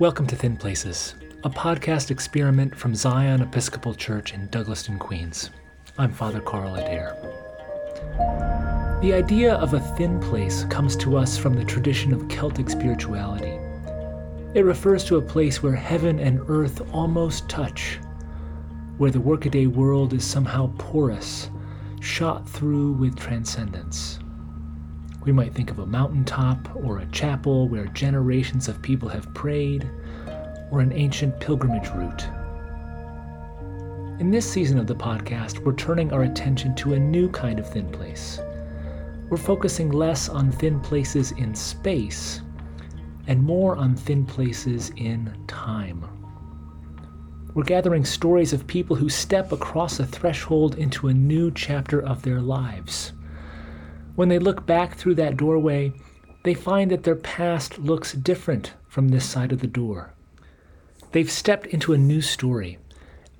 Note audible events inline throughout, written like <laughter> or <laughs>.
Welcome to Thin Places, a podcast experiment from Zion Episcopal Church in Douglaston, Queens. I'm Father Carl Adair. The idea of a thin place comes to us from the tradition of Celtic spirituality. It refers to a place where heaven and earth almost touch, where the workaday world is somehow porous, shot through with transcendence. We might think of a mountaintop or a chapel where generations of people have prayed, or an ancient pilgrimage route. In this season of the podcast, we're turning our attention to a new kind of thin place. We're focusing less on thin places in space and more on thin places in time. We're gathering stories of people who step across a threshold into a new chapter of their lives. When they look back through that doorway, they find that their past looks different from this side of the door. They've stepped into a new story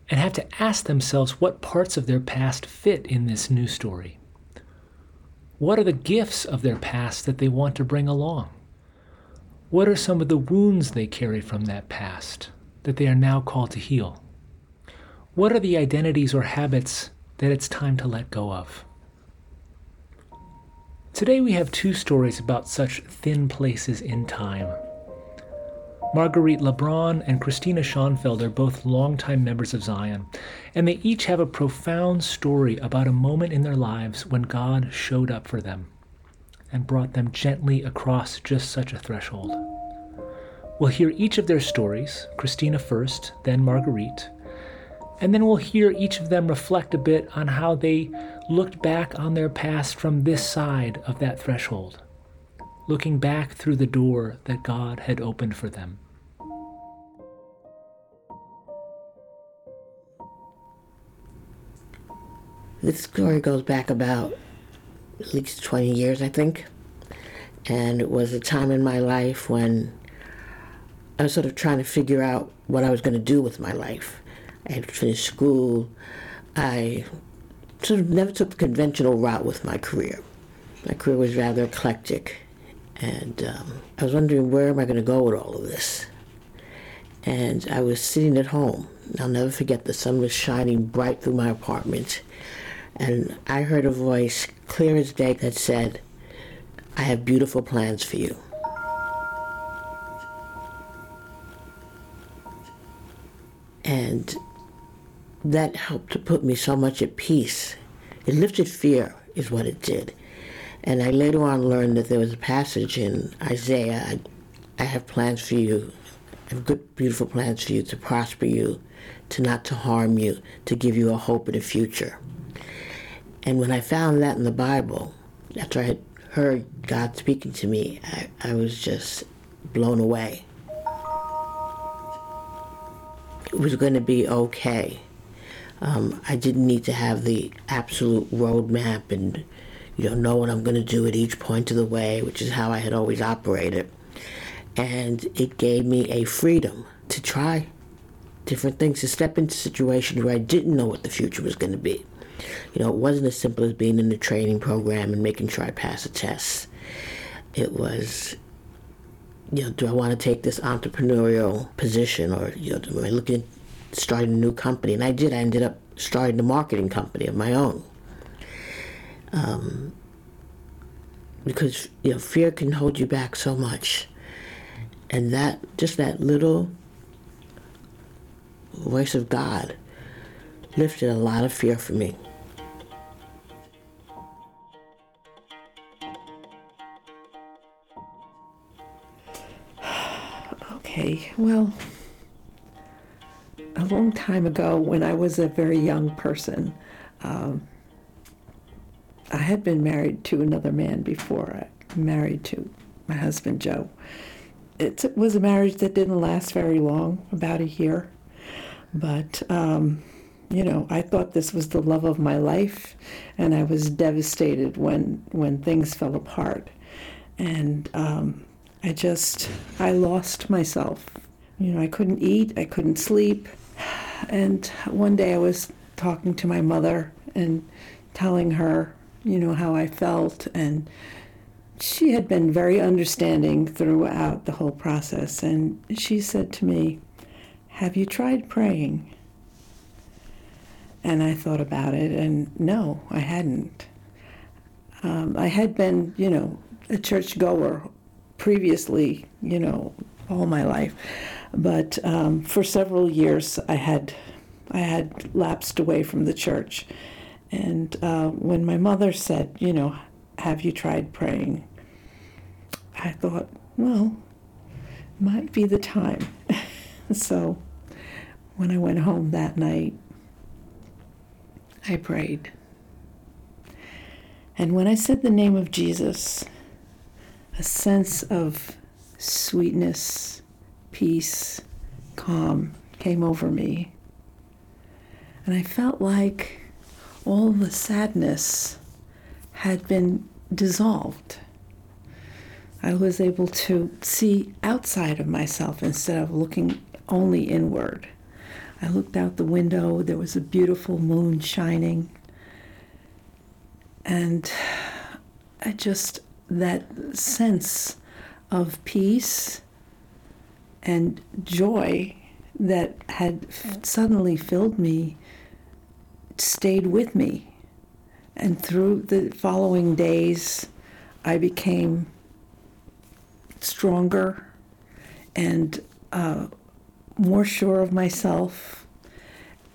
and have to ask themselves what parts of their past fit in this new story. What are the gifts of their past that they want to bring along? What are some of the wounds they carry from that past that they are now called to heal? What are the identities or habits that it's time to let go of? Today we have two stories about such thin places in time. Marguerite LeBron and Christina Schoenfeld are both longtime members of Zion, and they each have a profound story about a moment in their lives when God showed up for them and brought them gently across just such a threshold. We'll hear each of their stories, Christina first, then Marguerite, and then we'll hear each of them reflect a bit on how they looked back on their past from this side of that threshold, looking back through the door that God had opened for them. This story goes back about at least 20 years, I think. And it was a time in my life when I was sort of trying to figure out what I was going to do with my life. I finished school. I sort of never took the conventional route with my career. My career was rather eclectic, and um, I was wondering where am I going to go with all of this. And I was sitting at home. I'll never forget the sun was shining bright through my apartment, and I heard a voice clear as day that said, "I have beautiful plans for you." That helped to put me so much at peace. It lifted fear, is what it did. And I later on learned that there was a passage in Isaiah I, I have plans for you, I have good, beautiful plans for you to prosper you, to not to harm you, to give you a hope in the future. And when I found that in the Bible, after I had heard God speaking to me, I, I was just blown away. It was going to be okay. Um, I didn't need to have the absolute roadmap and you know know what I'm going to do at each point of the way, which is how I had always operated. And it gave me a freedom to try different things, to step into situations where I didn't know what the future was going to be. You know, it wasn't as simple as being in the training program and making sure I pass a test. It was, you know, do I want to take this entrepreneurial position or, you know, am I looking starting a new company, and I did. I ended up starting a marketing company of my own. Um, because you know, fear can hold you back so much, and that just that little voice of God lifted a lot of fear for me. <sighs> Okay, well, a long time ago when I was a very young person. Um, I had been married to another man before. I married to my husband Joe. It was a marriage that didn't last very long, about a year. But um, you know, I thought this was the love of my life, and I was devastated when when things fell apart. And um, I just I lost myself. You know, I couldn't eat, I couldn't sleep. And one day I was talking to my mother and telling her, you know, how I felt and she had been very understanding throughout the whole process. And she said to me, Have you tried praying? And I thought about it, and no, I hadn't. Um, I had been, you know, a church goer previously, you know, all my life, but um, for several years I had I had lapsed away from the church, and uh, when my mother said, you know, have you tried praying? I thought, well, might be the time. <laughs> so when I went home that night, I prayed. And when I said the name of Jesus, a sense of sweetness, peace, calm came over me. And I felt like all the sadness had been dissolved. I was able to see outside of myself instead of looking only inward. I looked out the window, there was a beautiful moon shining. And I just, that sense of peace and joy that had suddenly filled me stayed with me. And through the following days, I became stronger and uh, more sure of myself,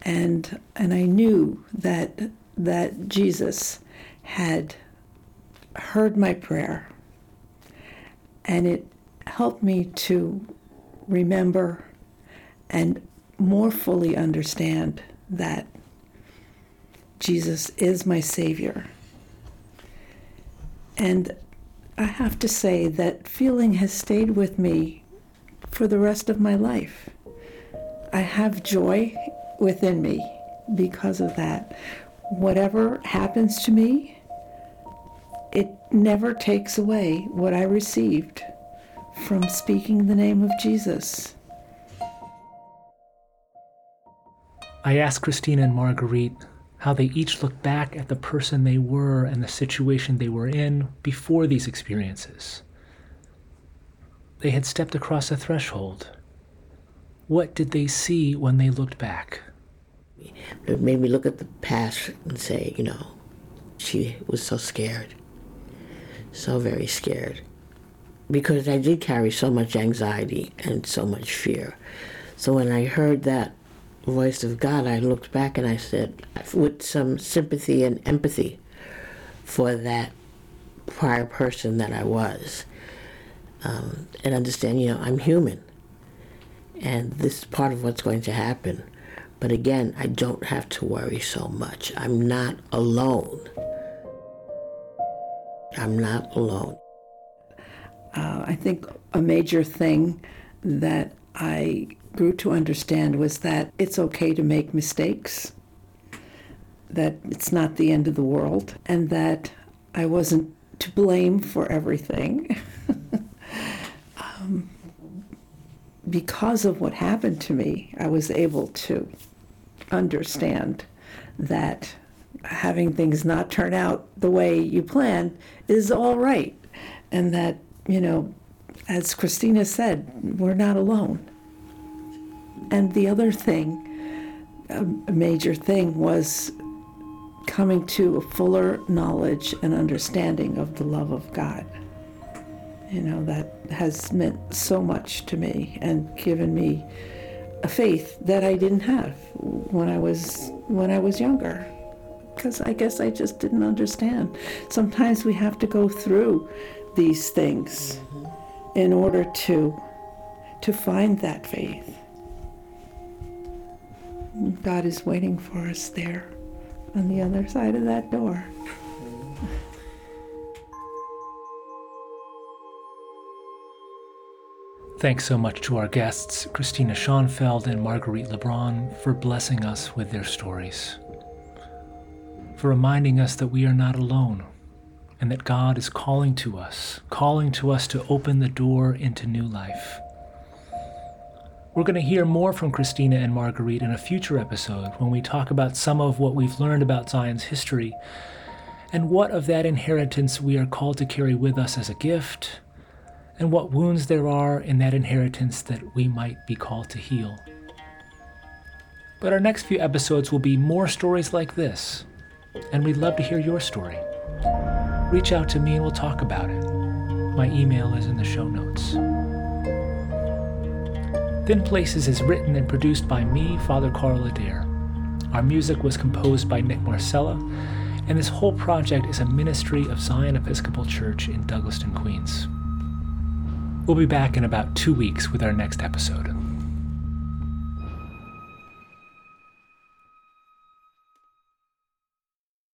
and and I knew that that Jesus had heard my prayer, and it helped me to remember and more fully understand that Jesus is my Savior. And I have to say that feeling has stayed with me for the rest of my life. I have joy within me because of that. Whatever happens to me, it never takes away what I received from speaking the name of Jesus. I asked Christina and Marguerite how they each looked back at the person they were and the situation they were in before these experiences. They had stepped across a threshold. What did they see when they looked back? It made me look at the past and say, you know, she was so scared, so very scared. Because I did carry so much anxiety and so much fear. So when I heard that voice of God, I looked back and I said, with some sympathy and empathy for that prior person that I was, um, and understand, you know, I'm human, and this is part of what's going to happen. But again, I don't have to worry so much. I'm not alone. I'm not alone. Uh, I think a major thing that I grew to understand was that it's okay to make mistakes, that it's not the end of the world, and that I wasn't to blame for everything. <laughs> um, because of what happened to me, I was able to understand that having things not turn out the way you planned is all right. And that, you know, as Christina said, we're not alone. And the other thing, a major thing, was coming to a fuller knowledge and understanding of the love of God. You know, that has meant so much to me and given me a faith that I didn't have when I was when I was younger. Because I guess I just didn't understand. Sometimes we have to go through these things in order to to find that faith. God is waiting for us there on the other side of that door. Thanks so much to our guests, Christina Schoenfeld and Marguerite Lebrun, for blessing us with their stories, for reminding us that we are not alone and that God is calling to us, calling to us to open the door into new life. We're going to hear more from Christina and Marguerite in a future episode when we talk about some of what we've learned about Zion's history and what of that inheritance we are called to carry with us as a gift, and what wounds there are in that inheritance that we might be called to heal. But our next few episodes will be more stories like this, and we'd love to hear your story. Reach out to me and we'll talk about it. My email is in the show notes. Thin Places is written and produced by me, Father Carl Adair. Our music was composed by Nick Marcella, and this whole project is a ministry of Zion Episcopal Church in Douglaston, Queens. We'll be back in about two weeks with our next episode.